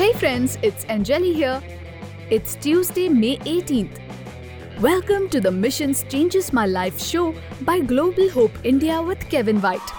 Hey friends, it's Anjali here. It's Tuesday, May 18th. Welcome to the Missions Changes My Life show by Global Hope India with Kevin White.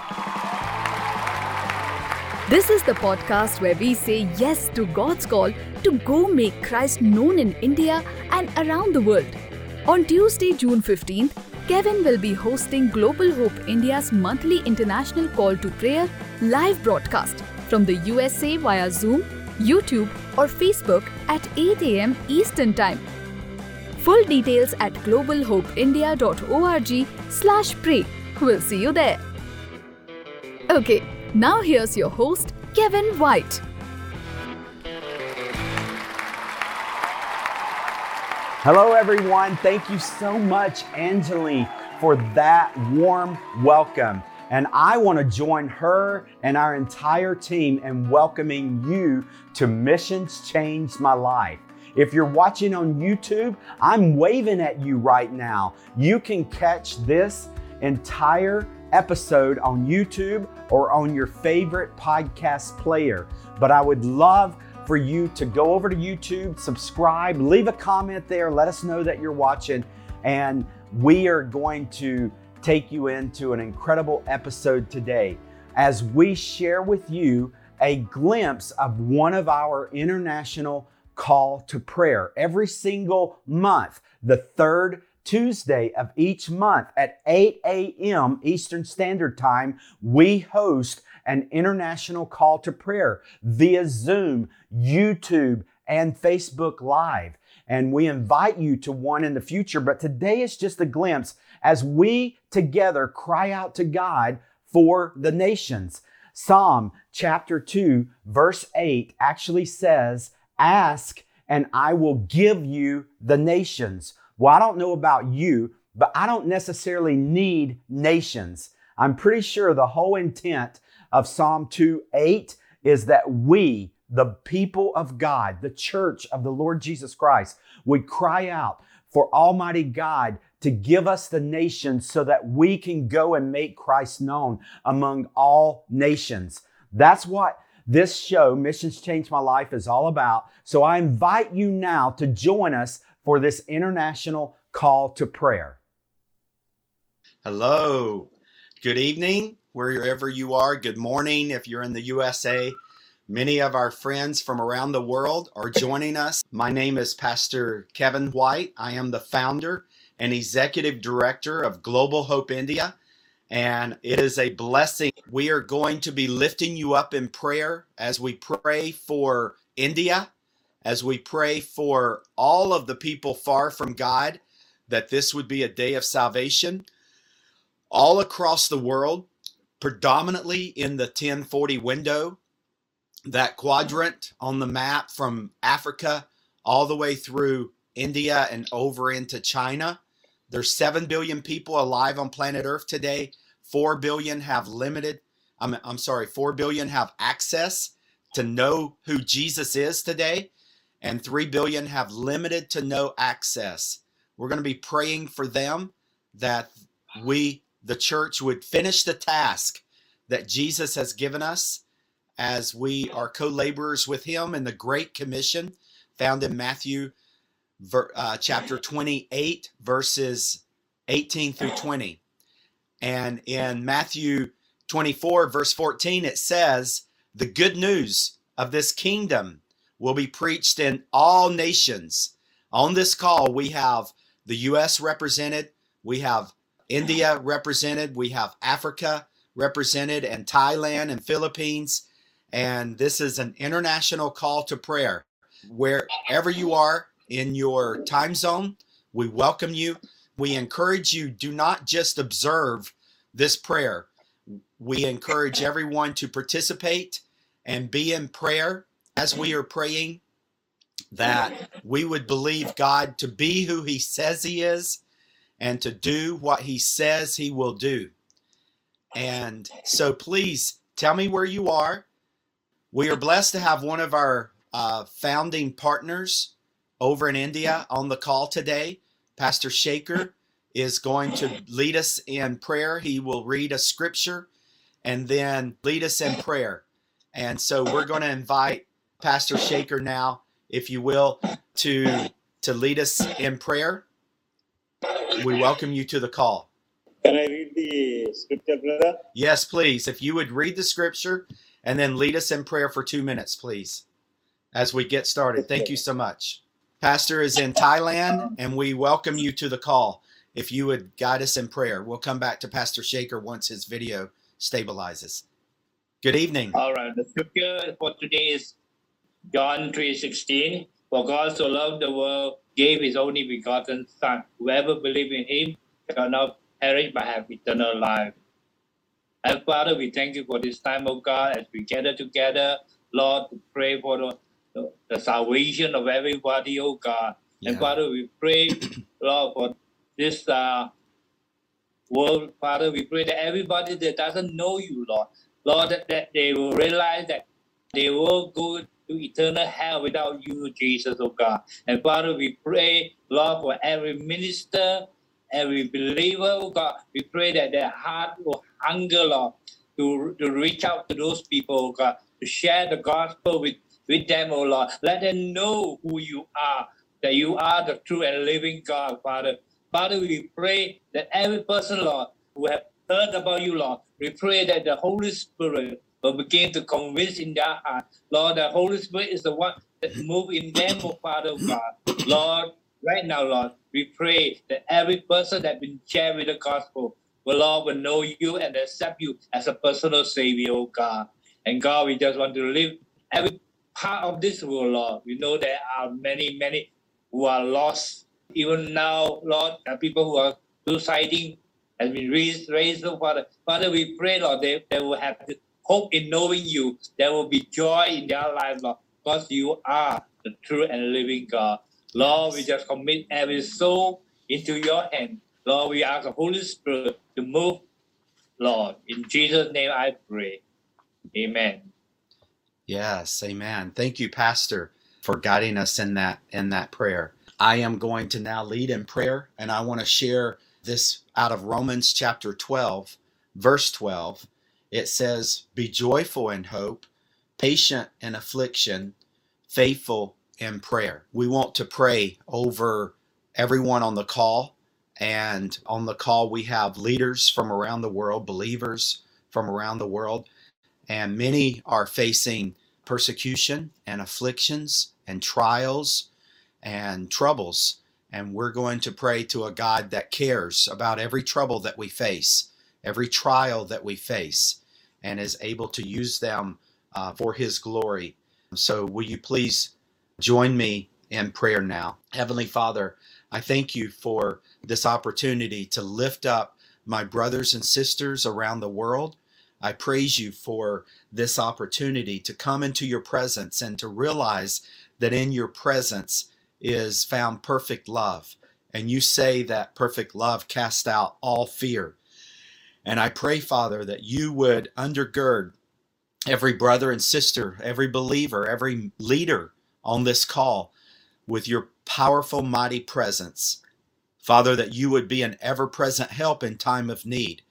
This is the podcast where we say yes to God's call to go make Christ known in India and around the world. On Tuesday, June 15th, Kevin will be hosting Global Hope India's monthly international call to prayer live broadcast from the USA via Zoom, YouTube, or Facebook at 8 a.m. Eastern Time. Full details at globalhopeindia.org slash pray. We'll see you there. Okay, now here's your host, Kevin White. Hello, everyone. Thank you so much, Anjali, for that warm welcome. And I want to join her and our entire team in welcoming you to Missions Change My Life. If you're watching on YouTube, I'm waving at you right now. You can catch this entire episode on YouTube or on your favorite podcast player. But I would love for you to go over to YouTube, subscribe, leave a comment there, let us know that you're watching, and we are going to take you into an incredible episode today as we share with you a glimpse of one of our international call to prayer every single month, the third Tuesday of each month at 8 a.m. Eastern Standard Time, we host an international call to prayer via Zoom, YouTube, and Facebook Live. And we invite you to one in the future. But today is just a glimpse as we together cry out to God for the nations. Psalm chapter 2, verse 8 actually says, Ask and I will give you the nations. Well, I don't know about you, but I don't necessarily need nations. I'm pretty sure the whole intent of Psalm 2 8 is that we, the people of God, the church of the Lord Jesus Christ, would cry out for Almighty God to give us the nations so that we can go and make Christ known among all nations. That's what this show, Missions Change My Life, is all about. So I invite you now to join us for this international call to prayer. Hello. Good evening, wherever you are. Good morning if you're in the USA. Many of our friends from around the world are joining us. My name is Pastor Kevin White. I am the founder and executive director of Global Hope India. And it is a blessing. We are going to be lifting you up in prayer as we pray for India, as we pray for all of the people far from God, that this would be a day of salvation. All across the world, predominantly in the 1040 window, that quadrant on the map from Africa all the way through India and over into China. There's 7 billion people alive on planet Earth today. 4 billion have limited, I'm, I'm sorry, 4 billion have access to know who Jesus is today and 3 billion have limited to no access. We're going to be praying for them that we, the church, would finish the task that Jesus has given us as we are co laborers with him in the Great Commission found in Matthew uh, chapter 28, verses 18 through 20. And in Matthew 24, verse 14, it says, The good news of this kingdom will be preached in all nations. On this call, we have the U.S. represented, we have India represented, we have Africa represented, and Thailand and Philippines. And this is an international call to prayer. Wherever you are in your time zone, we welcome you. We encourage you do not just observe this prayer. We encourage everyone to participate and be in prayer as we are praying that we would believe God to be who He says He is and to do what He says He will do. And so please tell me where you are. We are blessed to have one of our uh, founding partners over in India on the call today. Pastor Shaker is going to lead us in prayer. He will read a scripture and then lead us in prayer. And so we're going to invite Pastor Shaker now, if you will, to to lead us in prayer. We welcome you to the call. Can I read the scripture, brother? Yes, please. If you would read the scripture and then lead us in prayer for two minutes, please, as we get started. Thank you so much. Pastor is in Thailand, and we welcome you to the call. If you would guide us in prayer, we'll come back to Pastor Shaker once his video stabilizes. Good evening. All right. The scripture for today is John 3:16. For God so loved the world, gave his only begotten Son. Whoever believes in him shall not perish but have eternal life. And Father, we thank you for this time, oh God, as we gather together, Lord, to pray for the, the, the salvation of everybody, oh God. And Father, we pray, Lord, for this uh, world, Father. We pray that everybody that doesn't know you, Lord, Lord, that, that they will realize that they will go to eternal hell without you, Jesus, oh God. And Father, we pray, Lord, for every minister, every believer, oh God. We pray that their heart will hunger, Lord, to, to reach out to those people, oh God, to share the gospel with, with them, oh Lord. Let them know who you are, that you are the true and living God, Father. Father, we pray that every person, Lord, who have heard about you, Lord, we pray that the Holy Spirit will begin to convince in their heart. Lord, the Holy Spirit is the one that move in them, oh Father oh God. Lord, right now, Lord, we pray that every person that been shared with the gospel will, Lord, will know you and accept you as a personal Savior, oh God. And God, we just want to live every part of this world, Lord. We know there are many, many who are lost. Even now, Lord, there are people who are suiciding, has been raised, raised, oh Father. Father, we pray, Lord, they, they will have hope in knowing you. There will be joy in their lives, Lord, because you are the true and living God. Lord, we just commit every soul into your hand. Lord, we ask the Holy Spirit to move, Lord. In Jesus' name I pray. Amen. Yes, amen. Thank you, Pastor, for guiding us in that in that prayer. I am going to now lead in prayer, and I want to share this out of Romans chapter 12, verse 12. It says, Be joyful in hope, patient in affliction, faithful in prayer. We want to pray over everyone on the call. And on the call, we have leaders from around the world, believers from around the world, and many are facing persecution and afflictions and trials and troubles. And we're going to pray to a God that cares about every trouble that we face, every trial that we face, and is able to use them uh, for His glory. So, will you please join me in prayer now? Heavenly Father, I thank you for this opportunity to lift up my brothers and sisters around the world. I praise you for this opportunity to come into your presence and to realize that in your presence is found perfect love. And you say that perfect love casts out all fear. And I pray, Father, that you would undergird every brother and sister, every believer, every leader on this call with your powerful, mighty presence. Father, that you would be an ever present help in time of need.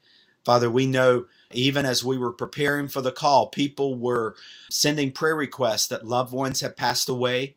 Father, we know even as we were preparing for the call, people were sending prayer requests that loved ones had passed away.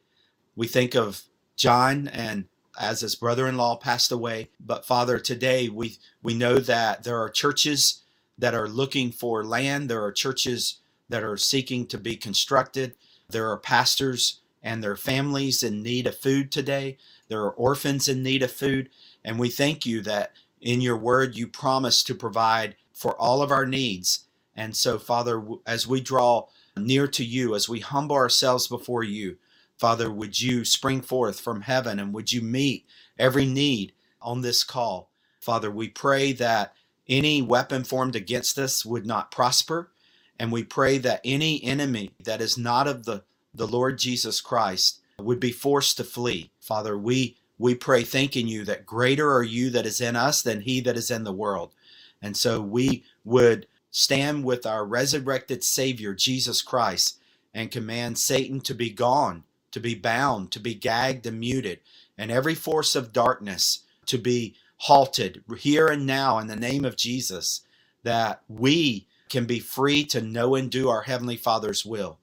We think of John and as his brother-in-law passed away. But Father, today we we know that there are churches that are looking for land. There are churches that are seeking to be constructed. There are pastors and their families in need of food today. There are orphans in need of food. And we thank you that in your word you promise to provide for all of our needs. And so, Father, as we draw near to you, as we humble ourselves before you, Father, would you spring forth from heaven and would you meet every need on this call? Father, we pray that any weapon formed against us would not prosper. And we pray that any enemy that is not of the, the Lord Jesus Christ would be forced to flee. Father, we we pray thanking you that greater are you that is in us than he that is in the world. And so we would stand with our resurrected Savior, Jesus Christ, and command Satan to be gone, to be bound, to be gagged and muted, and every force of darkness to be halted here and now in the name of Jesus, that we can be free to know and do our Heavenly Father's will.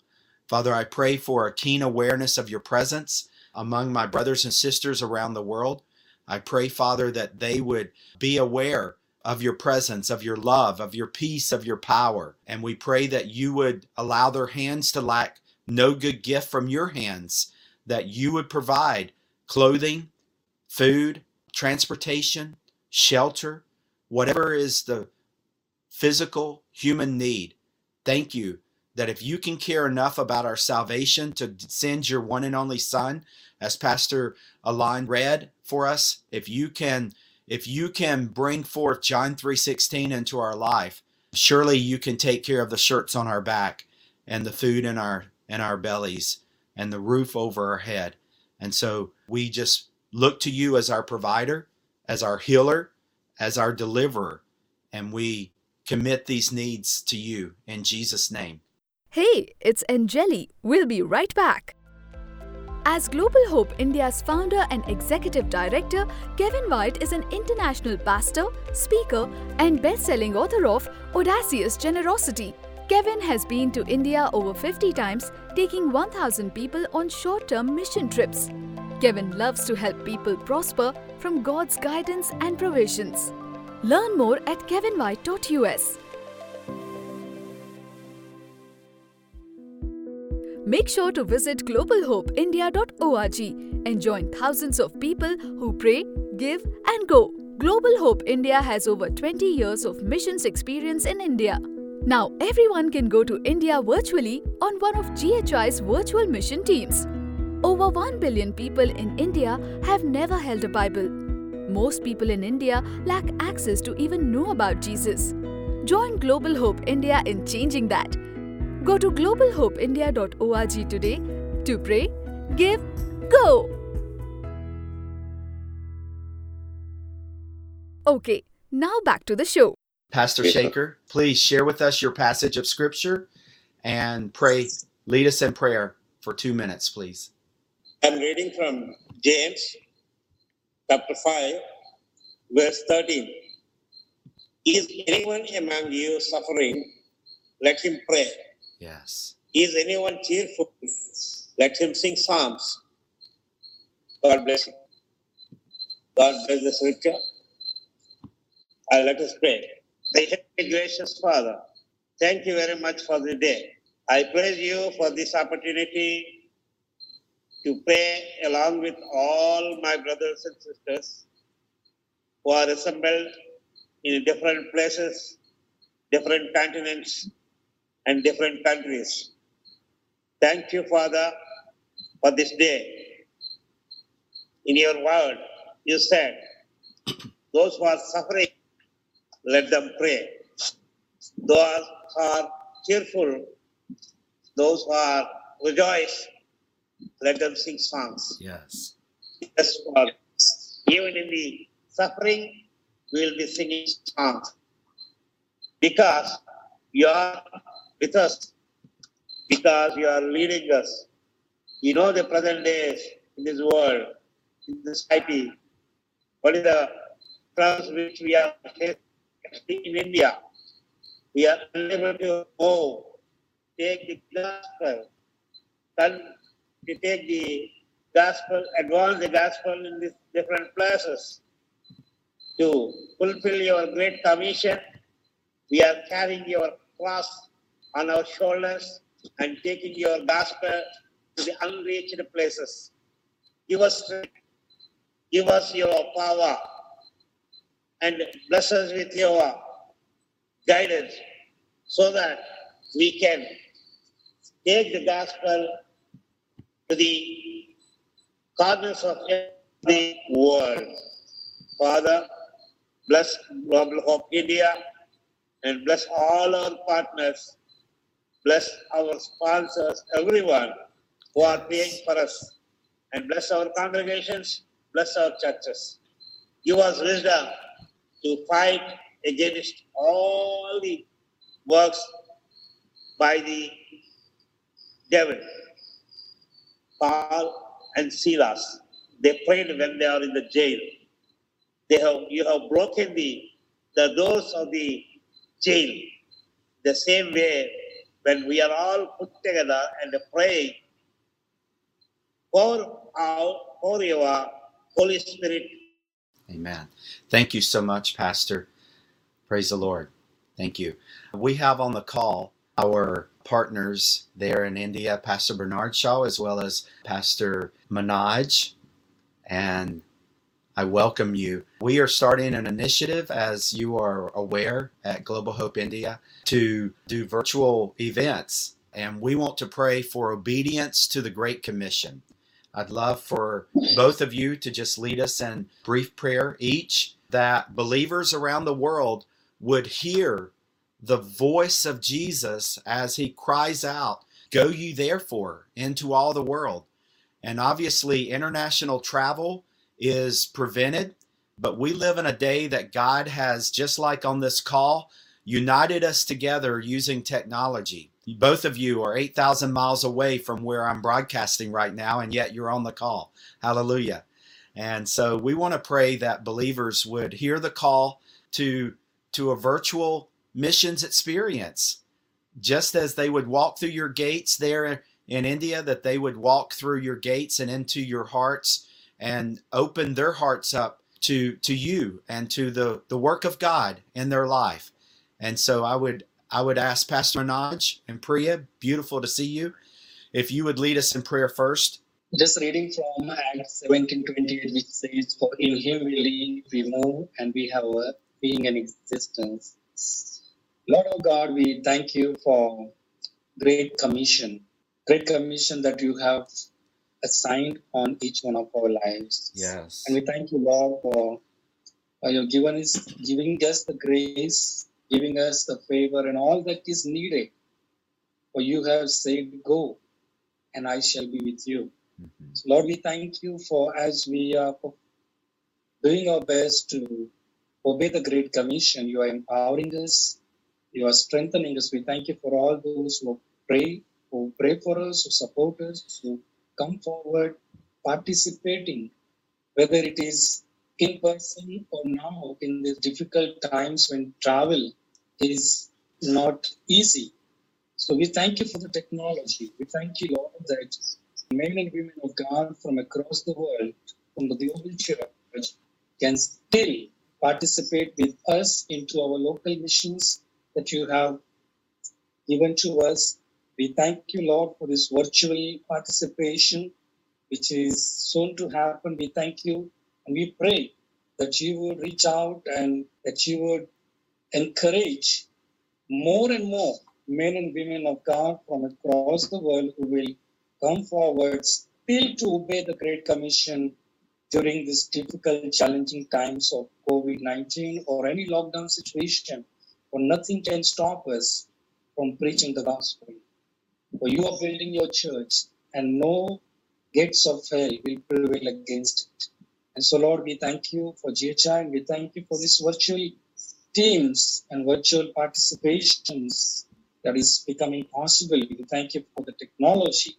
Father, I pray for a keen awareness of your presence among my brothers and sisters around the world. I pray, Father, that they would be aware of your presence, of your love, of your peace, of your power. And we pray that you would allow their hands to lack no good gift from your hands, that you would provide clothing, food, transportation, shelter, whatever is the physical human need. Thank you that if you can care enough about our salvation to send your one and only son as pastor Alon read for us if you can if you can bring forth John 3:16 into our life surely you can take care of the shirts on our back and the food in our in our bellies and the roof over our head. And so we just look to you as our provider as our healer as our deliverer and we commit these needs to you in Jesus name Hey, it's Anjali. We'll be right back. As Global Hope India's founder and executive director, Kevin White is an international pastor, speaker, and best selling author of Audacious Generosity. Kevin has been to India over 50 times, taking 1,000 people on short term mission trips. Kevin loves to help people prosper from God's guidance and provisions. Learn more at kevinwhite.us. Make sure to visit globalhopeindia.org and join thousands of people who pray, give, and go. Global Hope India has over 20 years of missions experience in India. Now, everyone can go to India virtually on one of GHI's virtual mission teams. Over 1 billion people in India have never held a Bible. Most people in India lack access to even know about Jesus. Join Global Hope India in changing that. Go to globalhopeindia.org today to pray, give, go! Okay, now back to the show. Pastor Shaker, please share with us your passage of scripture and pray. Lead us in prayer for two minutes, please. I'm reading from James chapter 5, verse 13. Is anyone among you suffering? Let him pray. Yes. Is anyone cheerful? Let him sing psalms. God bless you. God bless the scripture. Uh, let us pray. You, gracious Father. Thank you very much for the day. I praise you for this opportunity to pray along with all my brothers and sisters who are assembled in different places, different continents, and different countries. Thank you, Father, for this day. In your word, you said, those who are suffering, let them pray. Those who are cheerful, those who are rejoice, let them sing songs. Yes. Yes, Father. Even in the suffering, we will be singing songs. Because you are with us because you are leading us. You know the present days in this world, in this society, what is the problems which we are facing in India. We are unable to go, take the gospel, to take the gospel, advance the gospel in these different places. To fulfill your great commission, we are carrying your cross on our shoulders and taking your gospel to the unreached places. Give us strength, give us your power, and bless us with your guidance so that we can take the gospel to the corners of the world. Father, bless Global Hope India and bless all our partners Bless our sponsors, everyone who are praying for us. And bless our congregations, bless our churches. Give us wisdom to fight against all the works by the devil. Paul and Silas, they prayed when they are in the jail. They have you have broken the, the doors of the jail. The same way when we are all put together and pray for our for your Holy Spirit. Amen. Thank you so much, Pastor. Praise the Lord. Thank you. We have on the call our partners there in India, Pastor Bernard Shaw, as well as Pastor Manoj. And I welcome you. We are starting an initiative, as you are aware, at Global Hope India to do virtual events. And we want to pray for obedience to the Great Commission. I'd love for both of you to just lead us in brief prayer each that believers around the world would hear the voice of Jesus as he cries out, Go ye therefore into all the world. And obviously, international travel is prevented, but we live in a day that God has, just like on this call, united us together using technology. Both of you are 8,000 miles away from where I'm broadcasting right now, and yet you're on the call. Hallelujah. And so we want to pray that believers would hear the call to, to a virtual missions experience. Just as they would walk through your gates there in India, that they would walk through your gates and into your hearts and open their hearts up to to you and to the the work of God in their life. And so I would I would ask Pastor Manoj and Priya, beautiful to see you, if you would lead us in prayer first. Just reading from Acts 17:28, which says, "For in Him we live, we move, and we have a being and existence." Lord of God, we thank you for great commission, great commission that you have assigned on each one of our lives. Yes. And we thank you, Lord, for uh, you given us, giving us the grace, giving us the favor and all that is needed. For you have said, Go, and I shall be with you. Mm-hmm. So Lord, we thank you for as we are doing our best to obey the Great Commission, you are empowering us, you are strengthening us. We thank you for all those who pray, who pray for us, who support us, who come forward participating, whether it is in person or now in these difficult times when travel is not easy. So we thank you for the technology. We thank you, Lord, that men and women of God from across the world, from the global church, can still participate with us into our local missions that you have given to us. We thank you, Lord, for this virtual participation which is soon to happen. We thank you and we pray that you would reach out and that you would encourage more and more men and women of God from across the world who will come forward still to obey the Great Commission during this difficult, challenging times of COVID 19 or any lockdown situation, for nothing can stop us from preaching the gospel. For you are building your church, and no gates of hell will prevail against it. And so, Lord, we thank you for GHI and we thank you for these virtual teams and virtual participations that is becoming possible. We thank you for the technology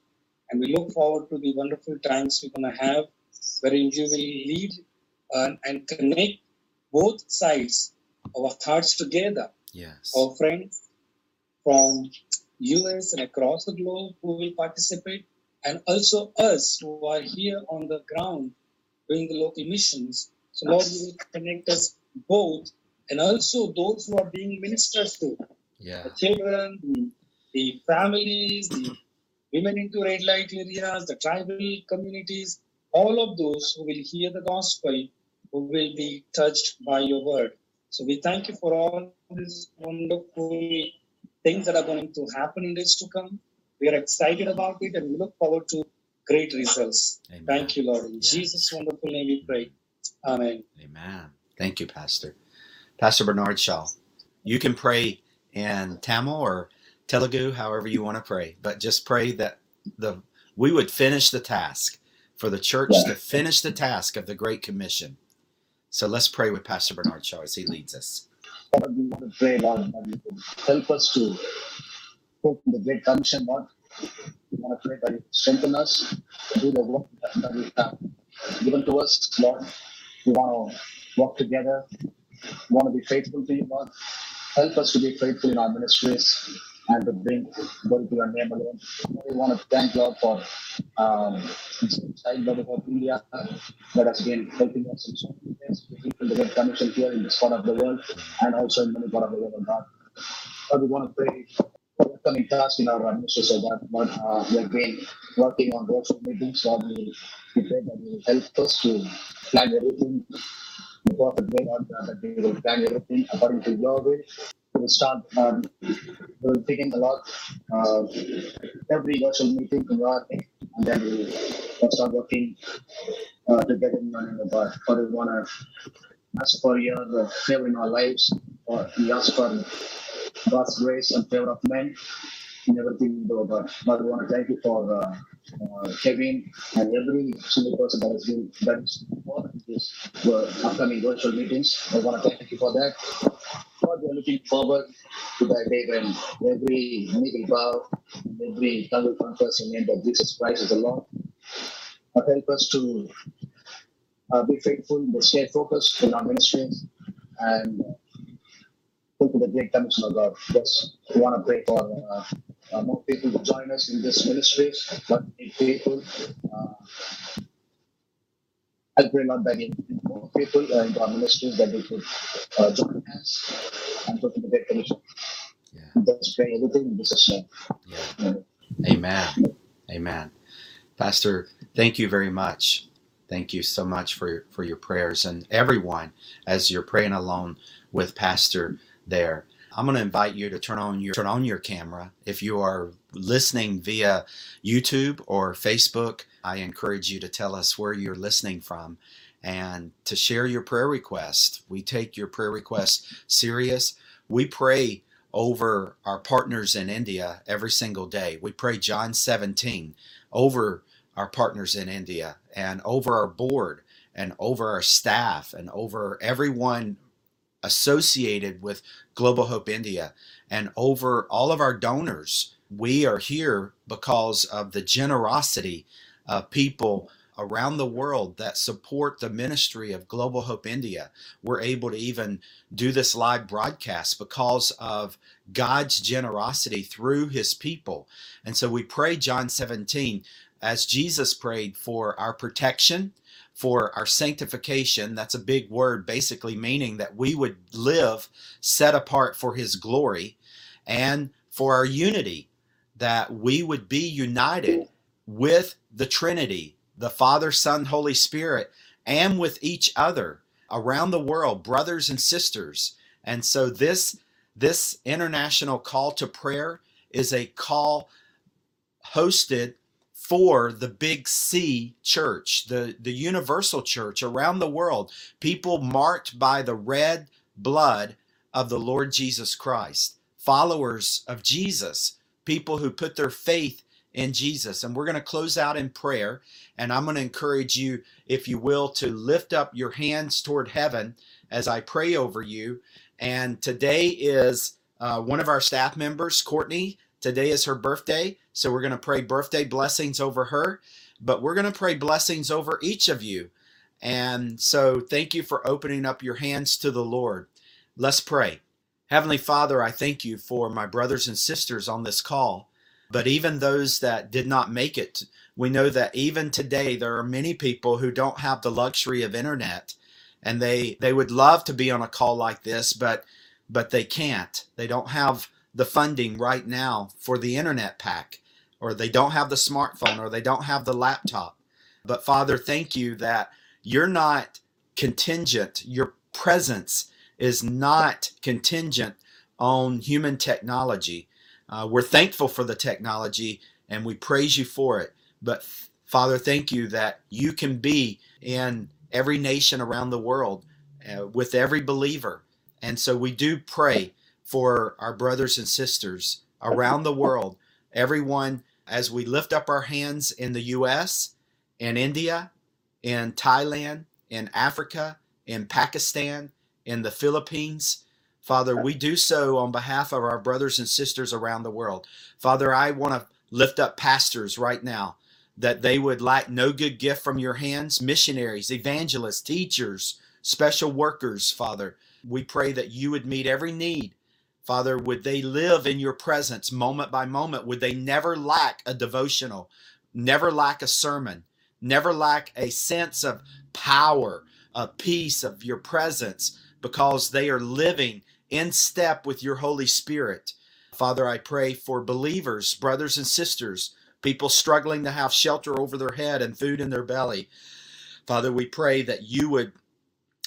and we look forward to the wonderful times we're going to have wherein you will lead uh, and connect both sides of our hearts together. Yes. Our friends from US and across the globe who will participate and also us who are here on the ground doing the local missions. So, Lord, you will connect us both and also those who are being ministered to Yeah. the children, the, the families, the women into red light areas, the tribal communities, all of those who will hear the gospel, who will be touched by your word. So we thank you for all this wonderful things that are going to happen in days to come. We are excited about it and we look forward to great results. Amen. Thank you, Lord. In Yes. Jesus' wonderful name we pray. Amen. Amen. Thank you, Pastor. Pastor Bernard Shaw. You can pray in Tamil or Telugu, however you want to pray, but just pray that the we would finish the task for the church to finish the task of the Great Commission. So let's pray with Pastor Bernard Shaw as he leads us. Lord, we want to pray, Lord, that you help us to fulfill the Great Commission, Lord. We want to pray that you strengthen us to do the work that you have given to us, Lord. We want to work together. We want to be faithful to you, Lord. Help us to be faithful in our ministries and to bring glory to your name alone. We want to thank God for um, of India that has been helping us in so many ways. People to get commission here in this part of the world and also in many part of the world, God. God, we want to pray for the upcoming task in our ministry so that God, uh, we have been working on those meetings. God, we pray that will help us to plan everything the perfect way, uh, that we will plan everything according to your way. We start um, we will thinking a lot uh, every virtual meeting name, and then we will start working uh, get in your about. God, we want to ask for your favor in our lives, or we ask for God's grace and favor of men in everything we do. God, we want to thank you for uh, uh, Kevin and every single person that has been that is in this uh, upcoming virtual meetings. I want to thank you for that. Looking forward to that day when every knee will bow, every tongue will confess the name that Jesus Christ is the Lord. God, help us to uh, be faithful, but stay focused in our ministries, and look to the great commission of God. Yes, we want to pray for uh, uh, more people to join us in this ministry, but people. I pray, that in more people uh, in our ministries that they could uh, join us and go to the great commission. Yeah. Let's pray everything in Jesus' name. Yeah. Amen. Amen. Amen. Pastor, thank you very much. Thank you so much for, for your prayers and everyone as you're praying along with Pastor there. I'm going to invite you to turn on your turn on your camera. If you are listening via YouTube or Facebook, I encourage you to tell us where you're listening from and to share your prayer request. We take your prayer request serious. We pray over our partners in India every single day. We pray John 17 over our partners in India and over our board and over our staff and over everyone associated with Global Hope India and over all of our donors. We are here because of the generosity of people around the world that support the ministry of Global Hope India. We're able to even do this live broadcast because of God's generosity through his people. And so we pray John 17 as Jesus prayed for our protection, for our sanctification. That's a big word, basically meaning that we would live set apart for his glory, and for our unity, that we would be united with the Trinity, the Father, Son, Holy Spirit, and with each other around the world, brothers and sisters. And so this this international call to prayer is a call hosted for the big C church, the, the universal church around the world, people marked by the red blood of the Lord Jesus Christ, followers of Jesus, people who put their faith in Jesus. And we're going to close out in prayer. And I'm going to encourage you, if you will, to lift up your hands toward heaven as I pray over you. And today is uh, one of our staff members, Courtney. Today is her birthday. So we're going to pray birthday blessings over her. But we're going to pray blessings over each of you. And so thank you for opening up your hands to the Lord. Let's pray. Heavenly Father, I thank you for my brothers and sisters on this call. But even those that did not make it, we know that even today there are many people who don't have the luxury of internet and they they would love to be on a call like this, but but they can't. They don't have the funding right now for the internet pack or they don't have the smartphone or they don't have the laptop. But Father, thank you that you're not contingent. Your presence is not contingent on human technology. Uh, we're thankful for the technology and we praise you for it. But Father, thank you that you can be in every nation around the world uh, with every believer. And so we do pray for our brothers and sisters around the world, everyone, as we lift up our hands in the U.S., in India, in Thailand, in Africa, in Pakistan, in the Philippines, Father, we do so on behalf of our brothers and sisters around the world. Father, I want to lift up pastors right now that they would lack no good gift from your hands, missionaries, evangelists, teachers, special workers, Father. We pray that you would meet every need, Father, would they live in your presence moment by moment? Would they never lack a devotional, never lack a sermon, never lack a sense of power, a peace of your presence because they are living in step with your Holy Spirit. Father, I pray for believers, brothers and sisters, people struggling to have shelter over their head and food in their belly. Father, we pray that you would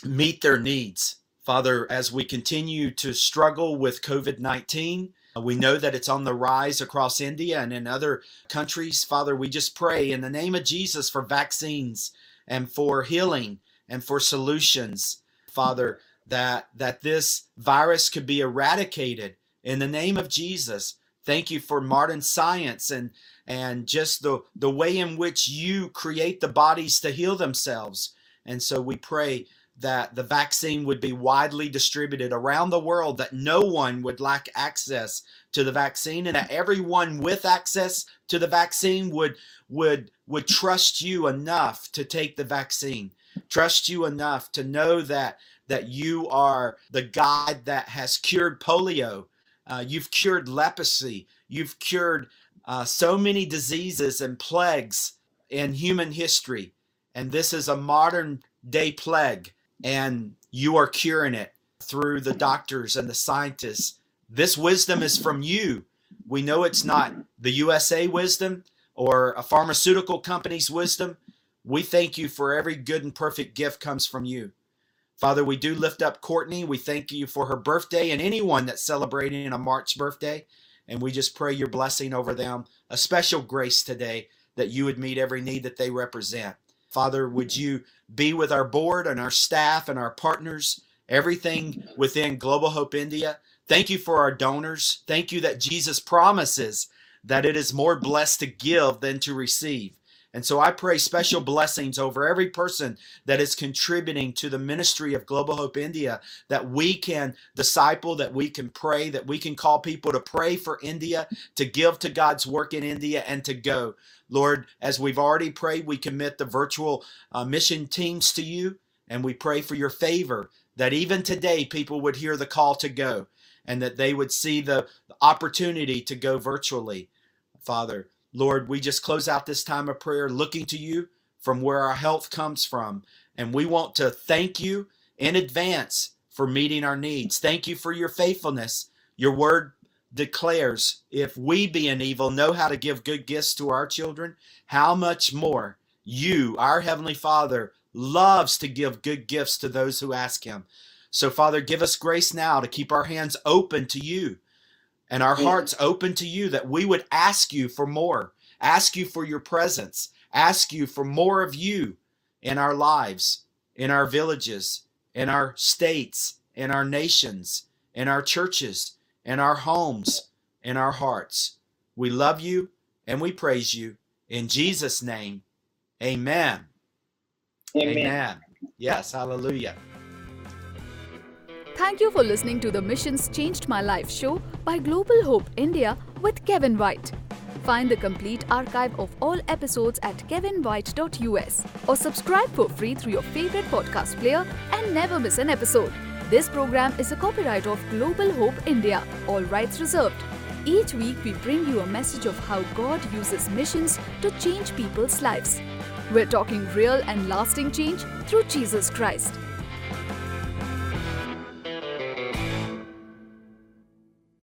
meet their needs. Father, as we continue to struggle with COVID 19, we know that it's on the rise across India and in other countries. Father, we just pray in the name of Jesus for vaccines and for healing and for solutions. Father, that that this virus could be eradicated in the name of Jesus. Thank you for modern science and and just the the way in which you create the bodies to heal themselves. And so we pray that the vaccine would be widely distributed around the world, that no one would lack access to the vaccine, and that everyone with access to the vaccine would would would trust you enough to take the vaccine, trust you enough to know that that you are the God that has cured polio, uh, you've cured leprosy, you've cured uh, so many diseases and plagues in human history, and this is a modern day plague and you are curing it through the doctors and the scientists. This wisdom is from you. We know it's not the USA wisdom or a pharmaceutical company's wisdom. We thank you for every good and perfect gift comes from you. Father, we do lift up Courtney. We thank you for her birthday and anyone that's celebrating a March birthday. And we just pray your blessing over them, a special grace today that you would meet every need that they represent. Father, would you be with our board and our staff and our partners, everything within Global Hope India? Thank you for our donors. Thank you that Jesus promises that it is more blessed to give than to receive. And so I pray special blessings over every person that is contributing to the ministry of Global Hope India, that we can disciple, that we can pray, that we can call people to pray for India, to give to God's work in India, and to go. Lord, as we've already prayed, we commit the virtual uh, mission teams to you, and we pray for your favor that even today people would hear the call to go and that they would see the opportunity to go virtually. Father, Lord, we just close out this time of prayer looking to you from where our health comes from. And we want to thank you in advance for meeting our needs. Thank you for your faithfulness. Your word declares if we, being evil, know how to give good gifts to our children, how much more you, our Heavenly Father, loves to give good gifts to those who ask Him. So, Father, give us grace now to keep our hands open to you and our hearts open to you that we would ask you for more, ask you for your presence, ask you for more of you in our lives, in our villages, in our states, in our nations, in our churches, in our homes, in our hearts. We love you and we praise you. In Jesus' name, amen. Amen. Amen. Yes, hallelujah. Thank you for listening to the Missions Changed My Life show by Global Hope India with Kevin White. Find the complete archive of all episodes at kevinwhite.us or subscribe for free through your favorite podcast player and never miss an episode. This program is a copyright of Global Hope India, all rights reserved. Each week, we bring you a message of how God uses missions to change people's lives. We're talking real and lasting change through Jesus Christ.